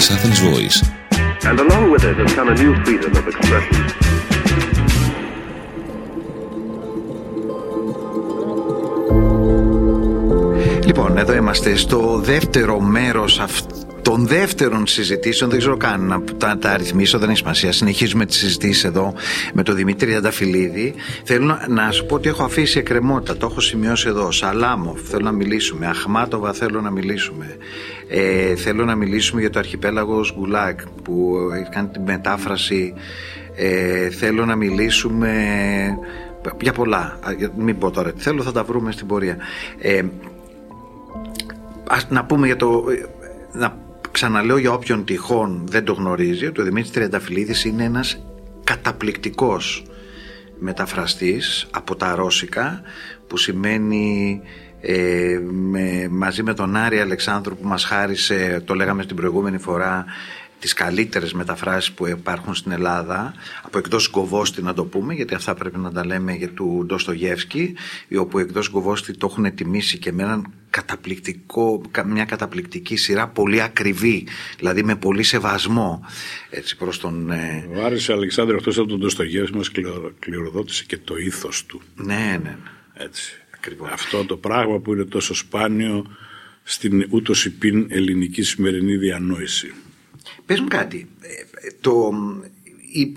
της Athens Voice. And along with it has come a new freedom of expression. Λοιπόν, εδώ είμαστε στο δεύτερο μέρος των δεύτερων συζητήσεων. Δεν ξέρω καν να τα, τα αριθμίσω, δεν έχει σημασία. Συνεχίζουμε τις συζητήσεις εδώ με τον Δημήτρη Ανταφυλίδη. Θέλω να, να σου πω ότι έχω αφήσει εκκρεμότητα, το έχω σημειώσει εδώ. Σαλάμοφ, θέλω να μιλήσουμε. Αχμάτοβα, θέλω να μιλήσουμε. Ε, θέλω να μιλήσουμε για το αρχιπέλαγος Γκουλάκ που έχει κάνει την μετάφραση. Ε, θέλω να μιλήσουμε για πολλά. Μην πω τώρα τι θέλω, θα τα βρούμε στην πορεία. Ε, ας, να πούμε για το... Να ξαναλέω για όποιον τυχόν δεν το γνωρίζει ότι ο Δημήτρης Τριανταφυλλίδης είναι ένας καταπληκτικός μεταφραστής από τα ρώσικα που σημαίνει ε, με, μαζί με τον Άρη Αλεξάνδρου που μας χάρισε το λέγαμε την προηγούμενη φορά τις καλύτερες μεταφράσεις που υπάρχουν στην Ελλάδα από εκτός Γκοβόστη να το πούμε γιατί αυτά πρέπει να τα λέμε για του Ντοστογεύσκη όπου εκτός Γκοβόστη το έχουν τιμήσει και με έναν καταπληκτικό, μια καταπληκτική σειρά πολύ ακριβή δηλαδή με πολύ σεβασμό έτσι προς τον... Ε... Ο Άρης Αλεξάνδρου αυτός από τον Ντοστογεύσκη μας κληροδότησε και το ήθος του. Ναι, ναι, ναι. Έτσι. Ακριβώς. Αυτό το πράγμα που είναι τόσο σπάνιο στην ούτως υπήν ελληνική σημερινή διανόηση. Πες μου κάτι, ε, το,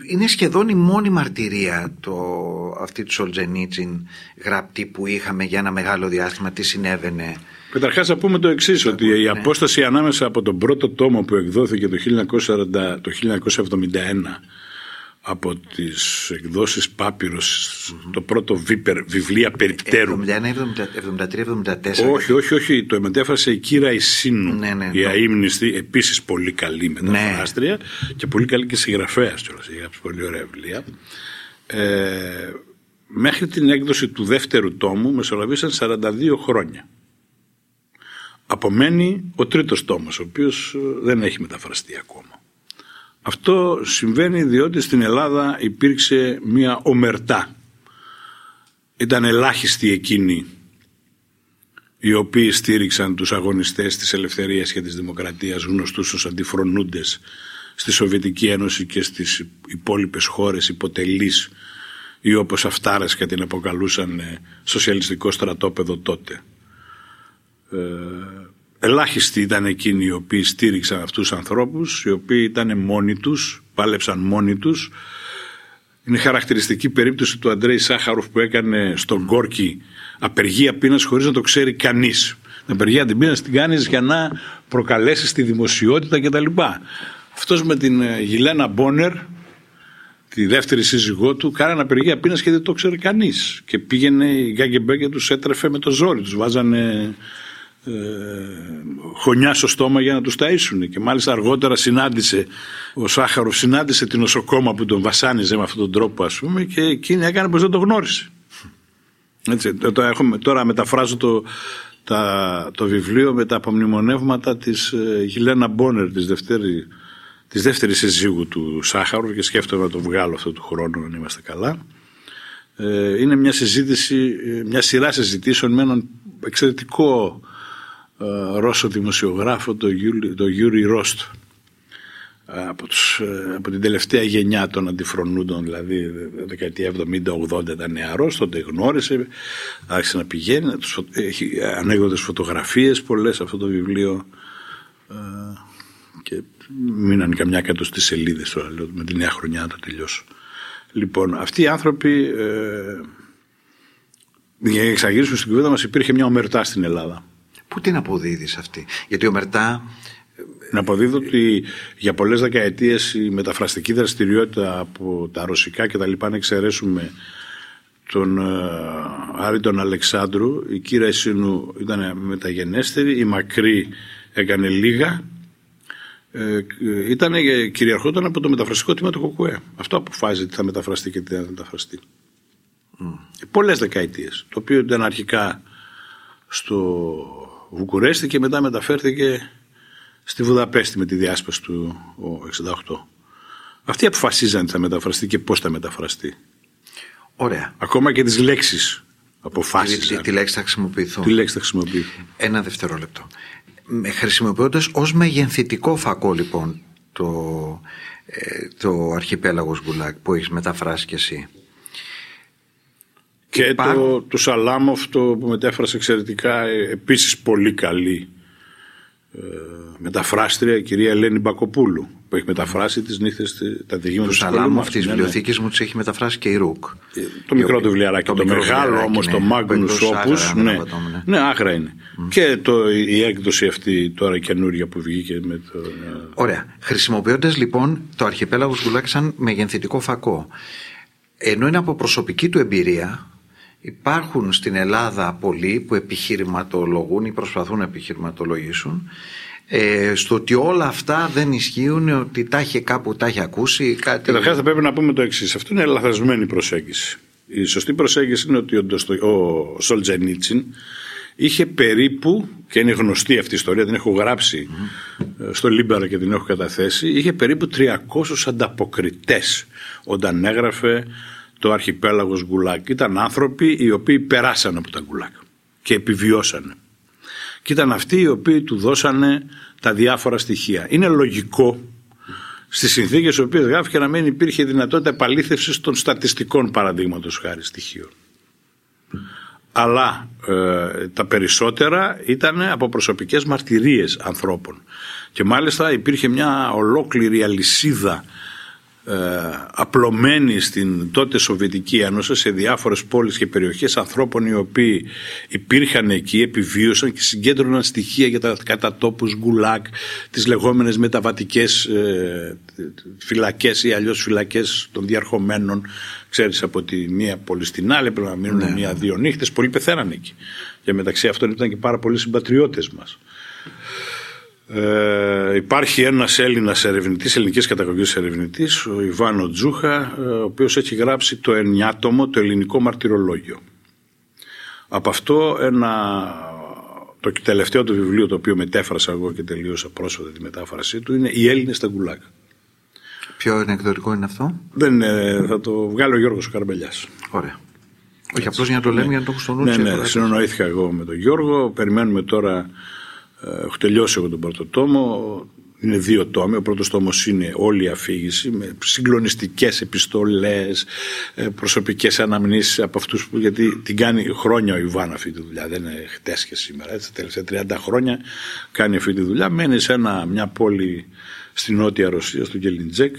είναι σχεδόν η μόνη μαρτυρία το, αυτή του Σολτζενίτσιν γραπτή που είχαμε για ένα μεγάλο διάστημα τι συνέβαινε. Καταρχάς να πούμε το εξής ότι η ναι. απόσταση ανάμεσα από τον πρώτο τόμο που εκδόθηκε το, 1940, το 1971 από τις εκδόσεις το πρώτο βίπερ, βιβλία περιπτέρου. 71-73-74. Όχι, όχι, όχι. Το μετέφρασε η Κύρα Ισίνου, ναι, ναι, η ναι. αείμνηστη, επίσης πολύ καλή μεταφράστρια ναι. και πολύ καλή και συγγραφέας κιόλας. Έχει γράψει πολύ ωραία βιβλία. Ε, μέχρι την έκδοση του δεύτερου τόμου μεσολαβήσαν 42 χρόνια. Απομένει ο τρίτος τόμος, ο οποίος ε, δεν έχει μεταφραστεί ακόμα. Αυτό συμβαίνει διότι στην Ελλάδα υπήρξε μια ομερτά. Ήταν ελάχιστοι εκείνοι οι οποίοι στήριξαν τους αγωνιστές της ελευθερίας και της δημοκρατίας γνωστούς ως αντιφρονούντες στη Σοβιετική Ένωση και στις υπόλοιπες χώρες υποτελείς ή όπως αυτάρεσκα την αποκαλούσαν ε, σοσιαλιστικό στρατόπεδο τότε. Ε, ελάχιστοι ήταν εκείνοι οι οποίοι στήριξαν αυτούς τους ανθρώπους, οι οποίοι ήταν μόνοι τους, πάλεψαν μόνοι τους. Είναι χαρακτηριστική περίπτωση του Αντρέη Σάχαροφ που έκανε στον Κόρκι απεργία πείνας χωρίς να το ξέρει κανείς. Την απεργία την πείνας την κάνεις για να προκαλέσεις τη δημοσιότητα κτλ. Αυτός με την ε, Γιλένα Μπόνερ, τη δεύτερη σύζυγό του, κάνανε απεργία πείνας και δεν το ξέρει κανείς. Και πήγαινε η Γκάγκεμπέ και τους έτρεφε με το ζόρι, τους βάζανε ε, χωνιά στο στόμα για να τους ταΐσουν. Και μάλιστα αργότερα συνάντησε ο Σάχαροφ συνάντησε την νοσοκόμα που τον βασάνιζε με αυτόν τον τρόπο ας πούμε και εκείνη έκανε πως δεν το γνώρισε. Έτσι, τώρα, έχουμε, τώρα μεταφράζω το, τα, το βιβλίο με τα απομνημονεύματα της ε, Γιλένα Μπόνερ της δεύτερη, της δεύτερης συζύγου του Σάχαροφ και σκέφτομαι να το βγάλω αυτό του χρόνου αν είμαστε καλά. Ε, είναι μια συζήτηση μια σειρά συζητήσεων με έναν εξαιρετικό ε, Ρώσο δημοσιογράφο, τον Γιούρι Ρόστ από, τους, ε, από την τελευταία γενιά των αντιφρονούντων, δηλαδή δεκαετία 70-80 ήταν νεαρός, τότε γνώρισε, άρχισε να πηγαίνει, έχει ανέκδοτες φωτογραφίες πολλές αυτό το βιβλίο ε, και μείναν καμιά κατοστή σελίδες τώρα, με τη νέα χρονιά να το τελειώσω. Λοιπόν, αυτοί οι άνθρωποι ε, για να εξαγγείλουμε στην κουβέντα μας υπήρχε μια ομερτά στην Ελλάδα Πού την αποδίδεις αυτή, Γιατί ο Μερτά. Να αποδίδω ότι για πολλές δεκαετίες η μεταφραστική δραστηριότητα από τα ρωσικά και τα λοιπά, αν εξαιρέσουμε τον ε, Άρη τον Αλεξάνδρου, η κύρα Ισίνου ήταν μεταγενέστερη, η Μακρύ έκανε λίγα, ε, ήταν, κυριαρχόταν από το μεταφραστικό τμήμα του Κοκουέ. Αυτό αποφάσισε τι θα μεταφραστεί και τι θα μεταφραστεί. Mm. Πολλές δεκαετίες, το οποίο ήταν αρχικά στο Βουκουρέστη και μετά μεταφέρθηκε στη Βουδαπέστη με τη διάσπαση του 68. Αυτοί αποφασίζαν τι θα μεταφραστεί και πώς θα μεταφραστεί. Ωραία. Ακόμα και τις λέξεις αποφάσισαν. Τι, τι, λέξη θα χρησιμοποιηθούν; Τι λέξη θα χρησιμοποιηθούν; Ένα δευτερόλεπτο. χρησιμοποιώντας ως μεγενθητικό φακό λοιπόν το, ε, το αρχιπέλαγος Γκουλάκ που έχεις μεταφράσει κι εσύ. Και το, το Σαλάμοφ το που μετέφρασε εξαιρετικά ε, επίσης πολύ καλή ε, μεταφράστρια η κυρία Ελένη Μπακοπούλου που έχει μεταφράσει τις νύχτες τα διηγήματα του Σαλάμοφ της ναι, ναι. μου τις έχει μεταφράσει και η Ρουκ. Ε, το μικρό του βιβλιαράκι, το, το μεγάλο όμως ναι, το Magnus Opus ναι, ναι, άχρα είναι. Mm. Και το, η έκδοση αυτή τώρα καινούρια που βγήκε με το... Ωραία. Χρησιμοποιώντας λοιπόν το αρχιπέλαγος Γκουλάκ σαν μεγενθητικό φακό ενώ είναι από προσωπική του εμπειρία Υπάρχουν στην Ελλάδα πολλοί που επιχειρηματολογούν ή προσπαθούν να επιχειρηματολογήσουν ε, στο ότι όλα αυτά δεν ισχύουν, ότι τα έχει κάπου, τα έχει ακούσει. Κάτι... Καταρχάς θα πρέπει να πούμε το εξής. Αυτό είναι λαθασμένη προσέγγιση. Η σωστή προσέγγιση είναι ότι ο, ο Σολτζενίτσιν είχε περίπου, και είναι γνωστή αυτή η ιστορία, την έχω γράψει mm-hmm. στο Liberal και την έχω καταθέσει, είχε περίπου 300 ανταποκριτές όταν έγραφε το αρχιπέλαγος Γκουλάγκ. Ήταν άνθρωποι οι οποίοι περάσαν από τα Γκουλάγκ και επιβιώσανε. Και ήταν αυτοί οι οποίοι του δώσανε τα διάφορα στοιχεία. Είναι λογικό στις συνθήκες οι οποίες γράφηκε να μην υπήρχε δυνατότητα επαλήθευσης των στατιστικών παραδείγματος χάρη στοιχείων. Αλλά ε, τα περισσότερα ήταν από προσωπικές μαρτυρίες ανθρώπων. Και μάλιστα υπήρχε μια ολόκληρη αλυσίδα ε, απλωμένοι στην τότε Σοβιετική Ένωση σε διάφορες πόλεις και περιοχές ανθρώπων οι οποίοι υπήρχαν εκεί, επιβίωσαν και συγκέντρωναν στοιχεία για τα κατατόπους γκουλάκ, τις λεγόμενες μεταβατικές ε, φυλακές ή αλλιώς φυλακές των διαρχομένων. Ξέρεις από τη μία πόλη στην άλλη πρέπει να μείνουν ναι. μία-δύο νύχτες. Πολλοί πεθαίνανε εκεί. Και μεταξύ αυτών ήταν και πάρα πολλοί συμπατριώτες μας ε, υπάρχει ένας Έλληνας ερευνητής, ελληνικής καταγωγής ερευνητής, ο Ιβάνο Τζούχα, ε, ο οποίος έχει γράψει το εννιάτομο, το ελληνικό μαρτυρολόγιο. Από αυτό ένα, το τελευταίο του βιβλίο το οποίο μετέφρασα εγώ και τελείωσα πρόσφατα τη μετάφρασή του είναι «Οι Έλληνες στα Γκουλάκ». Ποιο είναι εκδοτικό είναι αυτό; Δεν, θα το βγάλει ο Γιώργος Καρμπελιάς. Ωραία. Όχι, απλώς για να το λέμε, για να το έχω στο νου. Ναι, ναι, συνονοήθηκα εγώ με τον Γιώργο. Περιμένουμε τώρα Έχω τελειώσει εγώ τον πρώτο τόμο. Είναι δύο τόμοι. Ο πρώτος τόμος είναι όλη η αφήγηση με συγκλονιστικές επιστολές, ε, προσωπικές αναμνήσεις από αυτούς που γιατί την κάνει χρόνια ο Ιβάν αυτή τη δουλειά. Δεν είναι χτες και σήμερα. Έτσι, τα τελευταία 30 χρόνια κάνει αυτή τη δουλειά. Μένει σε ένα, μια πόλη στην Νότια Ρωσία, στο Γελιντζέκ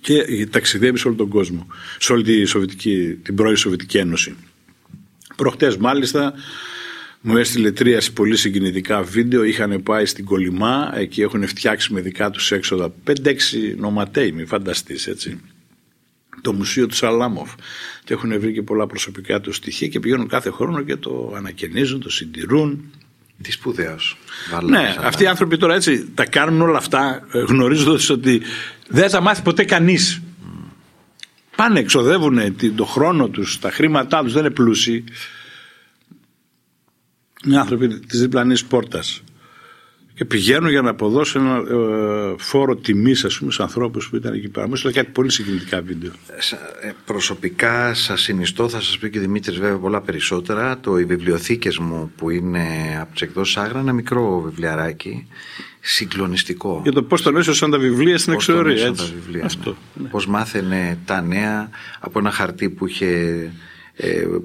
και ταξιδεύει σε όλο τον κόσμο. Σε όλη τη Σοβιετική, την πρώην Σοβιετική Ένωση. Προχτές μάλιστα μου έστειλε τρία πολύ συγκινητικά βίντεο. Είχαν πάει στην Κολυμά, εκεί έχουν φτιάξει με δικά τους έξοδα 5-6 νοματέοι, μη φανταστείς έτσι. Το μουσείο του Σαλάμοφ. Και έχουν βρει και πολλά προσωπικά του στοιχεία και πηγαίνουν κάθε χρόνο και το ανακαινίζουν, το συντηρούν. Τι σπουδαίος. Ναι, αυτοί οι άνθρωποι τώρα έτσι τα κάνουν όλα αυτά ε, γνωρίζοντας ότι δεν θα μάθει ποτέ κανείς. Πάνε, εξοδεύουν τον χρόνο τους, τα χρήματά τους, δεν είναι πλούσιοι οι άνθρωποι της διπλανής πόρτας. Και πηγαίνουν για να αποδώσουν ένα ε, φόρο τιμής, ας πούμε, στους ανθρώπους που ήταν εκεί πέρα. Μου κάτι πολύ συγκινητικά βίντεο. Ε, προσωπικά σας συνιστώ, θα σας πει και Δημήτρης βέβαια πολλά περισσότερα. Το οι βιβλιοθήκες μου που είναι από τις εκδόσεις Άγρα, ένα μικρό βιβλιαράκι. Συγκλονιστικό. Για το πώς το λέσω σαν τα βιβλία στην εξορία. Αυτό. Ναι. Πώς μάθαινε τα νέα από ένα χαρτί που είχε ε,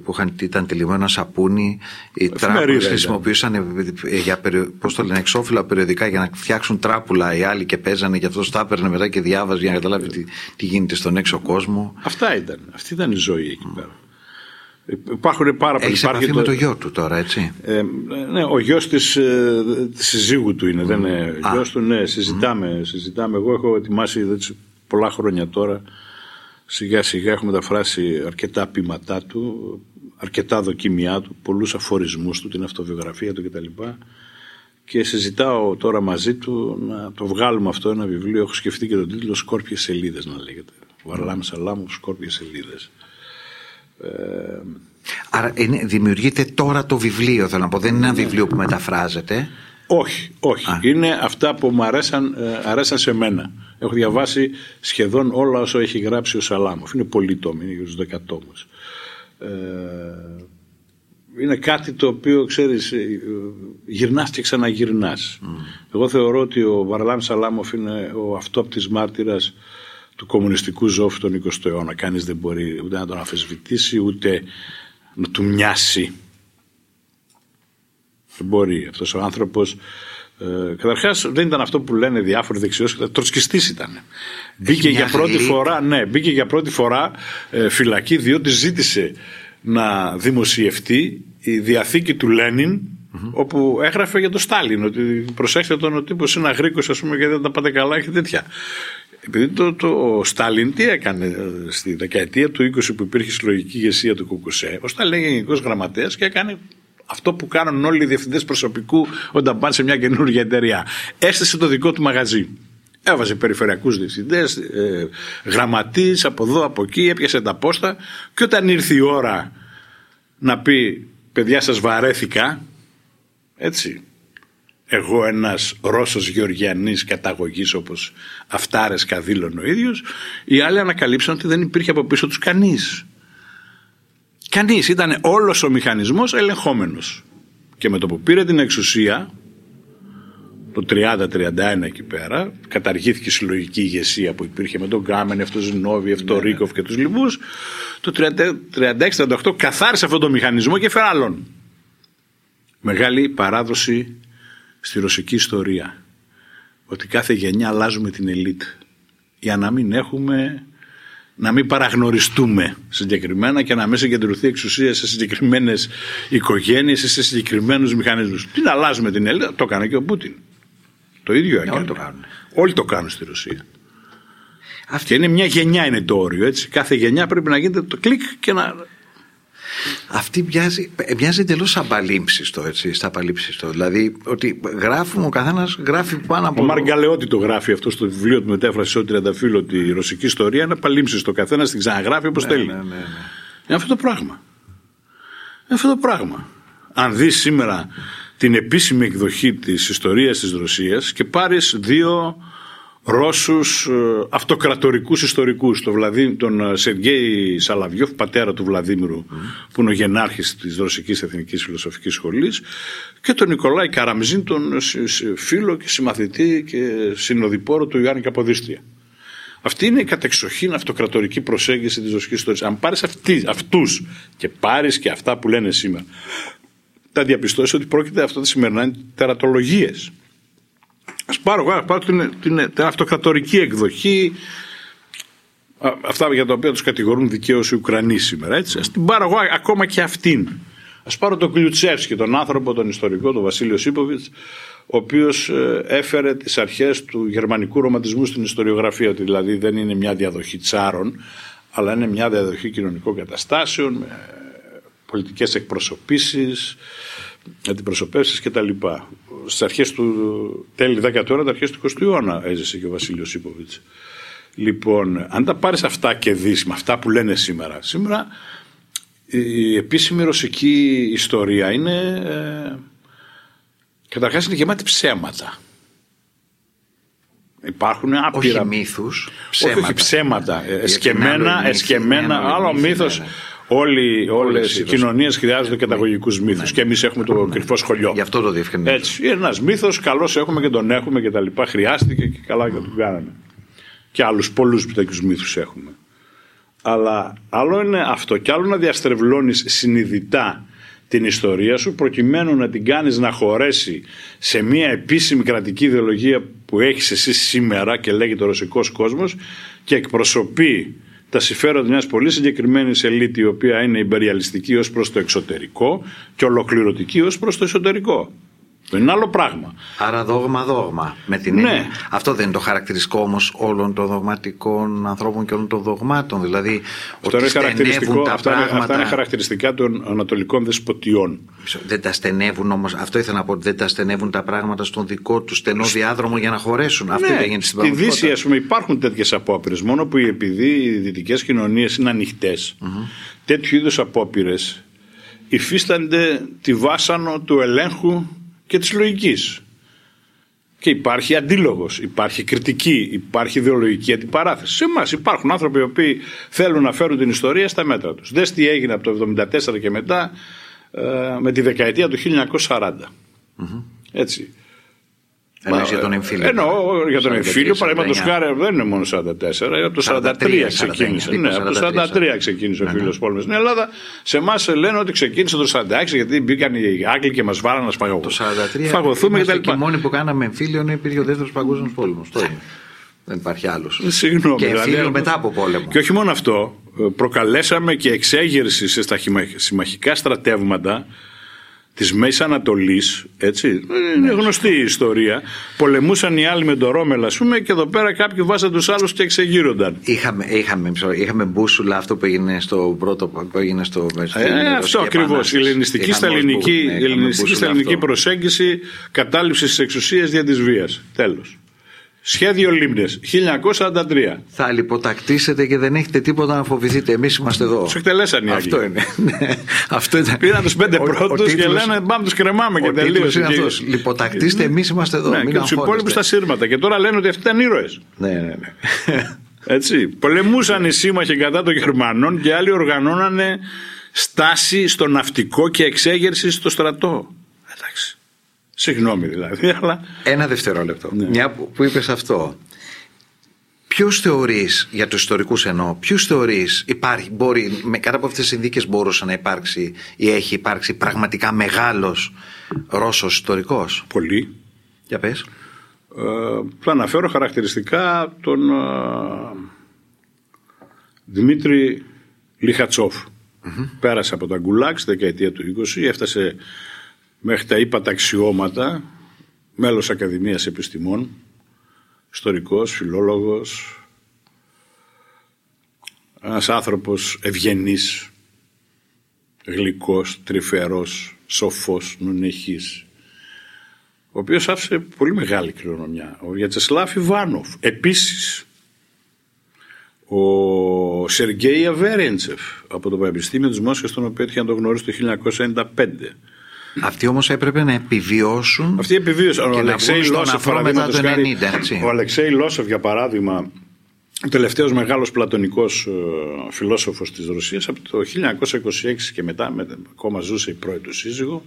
που είχαν, ήταν τυλιγμένο σαπούνι. Οι τράπουλες χρησιμοποιούσαν ε, για πώς το λένε, εξώφυλλα περιοδικά για να φτιάξουν τράπουλα οι άλλοι και παίζανε και αυτό τα έπαιρνε μετά και διάβαζε για να καταλάβει τι, τι γίνεται στον έξω κόσμο. Αυτά ήταν. Αυτή ήταν η ζωή εκεί πέρα. Υπάρχουν πάρα πολλοί. Έχεις επαφή το... με το γιο του τώρα, έτσι; Ε, ναι, ο γιος της ε, συζύγου του είναι. Mm. Δεν είναι γιος του, ναι, συζητάμε, mm. συζητάμε. Εγώ έχω ετοιμάσει πολλά χρόνια τώρα Σιγά σιγά έχουμε μεταφράσει αρκετά πείματά του, αρκετά δοκιμιά του, πολλούς αφορισμούς του, την αυτοβιογραφία του κτλ. Και συζητάω τώρα μαζί του να το βγάλουμε αυτό ένα βιβλίο. Έχω σκεφτεί και τον τίτλο Σκόρπιες Σελίδες να λέγεται. Βαρλάμε Σαλάμου, Σκόρπιες Σελίδες. Ε... Άρα είναι, δημιουργείται τώρα το βιβλίο, θέλω να πω. Δεν είναι ένα βιβλίο που μεταφράζεται. Όχι, όχι. Είναι αυτά που μου αρέσαν, ε, αρέσαν σε μένα. Έχω διαβάσει σχεδόν όλα όσο έχει γράψει ο Σαλάμοφ. Είναι πολύ τόμοι, είναι γύρω στους 10 τόμους. Ε, είναι κάτι το οποίο ξέρεις ε, γυρνάς και ξαναγυρνάς. Εγώ θεωρώ ότι ο Βαρλάμ Σαλάμοφ είναι ο αυτόπτης μάρτυρας του κομμουνιστικού ζώφου τον 20ο αιώνα. Κανείς δεν μπορεί ούτε να τον αφισβητήσει ούτε να του μοιάσει. Δεν μπορεί αυτός ο άνθρωπος ε, Καταρχάς δεν ήταν αυτό που λένε διάφοροι δεξιώσει, τροτσκιστή ήταν. Μπήκε για, πρώτη φορά, ναι, μπήκε για πρώτη φορά ε, φυλακή διότι ζήτησε να δημοσιευτεί η διαθήκη του λενιν όπου έγραφε για τον Στάλιν ότι προσέξτε τον ο τύπος είναι αγρίκος ας πούμε και δεν τα πάτε καλά και τέτοια. Επειδή το, το, ο Στάλιν τι έκανε ε, στη δεκαετία του 20 που υπήρχε συλλογική ηγεσία του Κουκουσέ ο Στάλιν έγινε γενικός γραμματέας και έκανε αυτό που κάνουν όλοι οι διευθυντές προσωπικού όταν πάνε σε μια καινούργια εταιρεία. Έστησε το δικό του μαγαζί. Έβαζε περιφερειακούς διευθυντές, ε, γραμματείς από εδώ, από εκεί, έπιασε τα πόστα και όταν ήρθε η ώρα να πει παιδιά σας βαρέθηκα έτσι εγώ ένας Ρώσος Γεωργιανής καταγωγής όπως Αυτάρες Καδήλων ο ίδιος οι άλλοι ανακαλύψαν ότι δεν υπήρχε από πίσω τους κανείς κανείς ήταν όλος ο μηχανισμός ελεγχόμενος και με το που πήρε την εξουσία το 30-31 εκεί πέρα, καταργήθηκε η συλλογική ηγεσία που υπήρχε με τον Γκάμεν, αυτός Ζινόβι, αυτό ναι, ναι. Ρίκοφ και τους λοιπούς. Το 36-38 καθάρισε αυτό το μηχανισμό και έφερε άλλον. Μεγάλη παράδοση στη ρωσική ιστορία. Ότι κάθε γενιά αλλάζουμε την ελίτ για να μην έχουμε να μην παραγνωριστούμε συγκεκριμένα και να μην συγκεντρωθεί εξουσία σε συγκεκριμένες οικογένειες ή σε συγκεκριμένους μηχανισμούς. Τι να αλλάζουμε την Ελλάδα, το έκανε και ο Πούτιν. Το ίδιο έκανε. Όλοι το κάνουν. Όλοι το κάνουν στη Ρωσία. Αυτή είναι μια γενιά είναι το όριο. Έτσι. Κάθε γενιά πρέπει να γίνεται το κλικ και να. Αυτή μοιάζει, μοιάζει εντελώς απαλήμψιστο, έτσι, στα απαλήμψιστο. Δηλαδή ότι γράφουμε, ο καθένας γράφει πάνω από. Ο Μαργκαλεότη το γράφει αυτό στο βιβλίο του μετέφρασης ότι Τριανταφύλλο ότι η ρωσική ιστορία είναι απαλήμψιστο. Ο καθένας την ξαναγράφει όπως ναι, θέλει. Ναι, ναι, ναι. Είναι αυτό το πράγμα. Είναι αυτό το πράγμα. Αν δεις σήμερα την επίσημη εκδοχή της ιστορίας της Ρωσίας και πάρεις δύο Ρώσους ε, αυτοκρατορικούς ιστορικούς τον, Βλαδί, τον ε, Σεργέη Σαλαβιόφ, πατέρα του Βλαδίμηρου που είναι ο γενάρχης της Ρωσικής Εθνικής Φιλοσοφικής Σχολής και τον Νικολάη Καραμζίν τον φίλο και συμμαθητή και συνοδοιπόρο του Ιωάννη Καποδίστρια. Αυτή είναι η κατεξοχήν αυτοκρατορική προσέγγιση της ρωσικής ιστορίας. Αν πάρεις αυτού αυτούς και πάρεις και αυτά που λένε σήμερα θα διαπιστώσεις ότι πρόκειται αυτό τα σημερινά είναι τερατολογίες. Α πάρω, ας πάρω την, την, την αυτοκρατορική εκδοχή, αυτά για τα οποία τους κατηγορούν δικαίως οι Ουκρανοί σήμερα. Έτσι. Ας την πάρω εγώ ακόμα και αυτήν. Α πάρω τον Κλιουτσεύσκη, τον άνθρωπο, τον ιστορικό, τον Βασίλειο Σίποβιτς, ο οποίος ε, έφερε τις αρχές του γερμανικού ρομαντισμού στην ιστοριογραφία, ότι δηλαδή δεν είναι μια διαδοχή τσάρων, αλλά είναι μια διαδοχή κοινωνικών καταστάσεων, πολιτικές εκπροσωπήσεις, αντιπροσωπεύσεις κτλ. Στις αρχές του τέλη 10 ου αρχές του 20ου αιώνα έζησε και ο Βασίλειος Ιπποβιτς. Λοιπόν, αν τα πάρεις αυτά και δεις με αυτά που λένε σήμερα, σήμερα η επίσημη ρωσική ιστορία είναι ε, καταρχάς είναι γεμάτη ψέματα. Υπάρχουν άπειρα... Όχι μύθους, ψέματα. Όχι, όχι ψέματα. Εσκεμένα, εσκεμένα. Άλλο μύθος. Ναι, ναι. Όλοι, όλες οι κοινωνίες χρειάζονται καταγωγικούς ναι. μύθους και εμείς έχουμε το κρυφό σχολείο. Γι' αυτό το διευκρινίζω. Έτσι, ένας μύθος, καλώς έχουμε και τον έχουμε και τα λοιπά. Χρειάστηκε και καλά και τον κάναμε. Και άλλους πολλούς τέτοιους μύθους έχουμε. Αλλά άλλο είναι αυτό και άλλο να διαστρεβλώνεις συνειδητά την ιστορία σου προκειμένου να την κάνεις να χωρέσει σε μια επίσημη κρατική ιδεολογία που έχεις εσύ σήμερα και λέγεται ο ρωσικός κόσμος και εκπροσωπεί τα συμφέροντα μιας πολύ συγκεκριμένης ελίτ η οποία είναι υπεριαλιστική ως προς το εξωτερικό και ολοκληρωτική ως προς το εσωτερικό. Το είναι άλλο πράγμα. Άρα δόγμα-δόγμα. Με την ναι. Αυτό δεν είναι το χαρακτηριστικό όμως όλων των δογματικών ανθρώπων και όλων των δογμάτων. Δηλαδή, αυτό ότι είναι χαρακτηριστικό, τα αυτά, πράγματα... αυτά είναι χαρακτηριστικά των ανατολικών δεσποτιών. Δεν τα στενεύουν όμως, αυτό ήθελα να πω, δεν τα στενεύουν τα πράγματα στον δικό τους στενό διάδρομο για να χωρέσουν. Ναι, αυτό δεν γίνεται στην Στη Δύση, ας πούμε, υπάρχουν τέτοιες απόπειρες. Μόνο που επειδή οι δυτικές κοινωνίες είναι ανοιχτές, mm-hmm. τέτοιου είδους απόπειρες υφίστανται τη βάσανο του ελέγχου και της λογικής. Και υπάρχει αντίλογος, υπάρχει κριτική, υπάρχει ιδεολογική αντιπαράθεση. Σε εμάς υπάρχουν άνθρωποι οι οποίοι θέλουν να φέρουν την ιστορία στα μέτρα τους. Δες τι έγινε από το 1974 και μετά ε, με τη δεκαετία του 1940. Έτσι. Εννοείς για τον εμφύλιο. Εννοώ για τον 43, εμφύλιο, παραδείγματος 49. χάρη δεν είναι μόνο 44, από το 43, 43 ξεκίνησε. 49, Ναι, από το 43 ξεκίνησε ο εμφύλιο πόλεμο στην Ελλάδα. Σε εμάς λένε ότι ξεκίνησε το 46 γιατί μπήκαν οι Άγγλοι και μας βάλανε να σπαγω... Το 43 φαγωθούμε είμαστε κτλ. και οι μόνοι που κάναμε εμφύλιο ενώ υπήρχε ο δεύτερος παγκόσμιος πόλεμος. Δεν υπάρχει άλλος. Συγγνώμη. Και δηλαδή, εμφύλιο μετά από πόλεμο. Και όχι μόνο αυτό, ε, προκαλέσαμε και εξέγερση σε στα χημα- συμμαχικά στρατεύματα της Μέσης Ανατολής, έτσι, είναι γνωστή η ιστορία. Πολεμούσαν οι άλλοι με το Ρόμελ, ας πούμε, και εδώ πέρα κάποιοι βάζαν τους άλλους και εξεγείρονταν. Είχαμε, είχαμε, μισό, είχαμε μπούσουλα αυτό που έγινε στο πρώτο που έγινε στο στην Ε, Ρωσική αυτό ακριβώς. Η Επανάσταση. ελληνιστική στα Είχαμε ως ελληνική, μπου- ναι, η είχαμε ελληνιστική μπούσουλα στα ελληνική αυτό. προσέγγιση κατάληψη τη εξουσία δια τη βίας. Τέλος. Σχέδιο Λίμνες, 1943. Θα λιποτακτήσετε και δεν έχετε τίποτα να φοβηθείτε. Εμείς είμαστε εδώ. Τους εκτελέσαν οι Άγγλοι. Αυτό είναι. Ναι, αυτό ήταν. Πήραν τους πέντε Ο- ο πρώτους και τίτλος- λένε πάμε τους κρεμάμε και Ο τίτλος τελείωσε. είναι Και- αυτός. Λιποτακτήστε, εμείς είμαστε εδώ. Ναι, μην και τους αγχώνεστε. υπόλοιπους στα σύρματα. Και τώρα λένε ότι αυτοί ήταν ήρωες. Ναι, ναι, ναι. Έτσι. Πολεμούσαν οι σύμμαχοι κατά των Γερμανών και άλλοι οργανώνανε στάση στο ναυτικό και εξέγερση στο στρατό. Εντάξει. Συγγνώμη δηλαδή, αλλά. Ένα δευτερόλεπτο. Ναι. Μια που, που είπες αυτό. Ποιου θεωρείς, για τους ιστορικούς εννοώ, ποιου θεωρείς υπάρχει, μπορεί, με κάτω από αυτές τις συνθήκες μπορούσε να υπάρξει ή έχει υπάρξει πραγματικά μεγάλος Ρώσος ιστορικός; Πολλοί. Για πες. Ε, θα αναφέρω χαρακτηριστικά τον ε, Δημήτρη Λιχατσόφ. Πέρασε από τα Γκουλάκς στη δεκαετία του 20, έφτασε μέχρι τα ύπατα αξιώματα, μέλος Ακαδημίας Επιστημών, ιστορικός, φιλόλογος, ένας άνθρωπος ευγενής, γλυκός, τρυφερός, σοφός, νονεχής, ο οποίος άφησε πολύ μεγάλη κληρονομιά. Ο Γιατσεσλάφ Ιβάνοφ, επίσης. Ο Σεργέη Αβέρεντσεφ από το Πανεπιστήμιο της Μόσχας, τον οποίο έτυχε να το γνωρίσει το 1995. Αυτοί όμως έπρεπε να επιβιώσουν. Αυτή η επιβίωση. Ο Και να Αλεξέη βγουν στον Λόσεφ, αφρό μετά παραδείγματος το χάρη, 90, έτσι. Ο Αλεξέη Λόσεφ, για παράδειγμα, ο τελευταίος μεγάλος πλατωνικός ε, φιλόσοφος της Ρωσίας, από το 1926 και μετά, με, ακόμα ζούσε η πρώην του σύζυγο,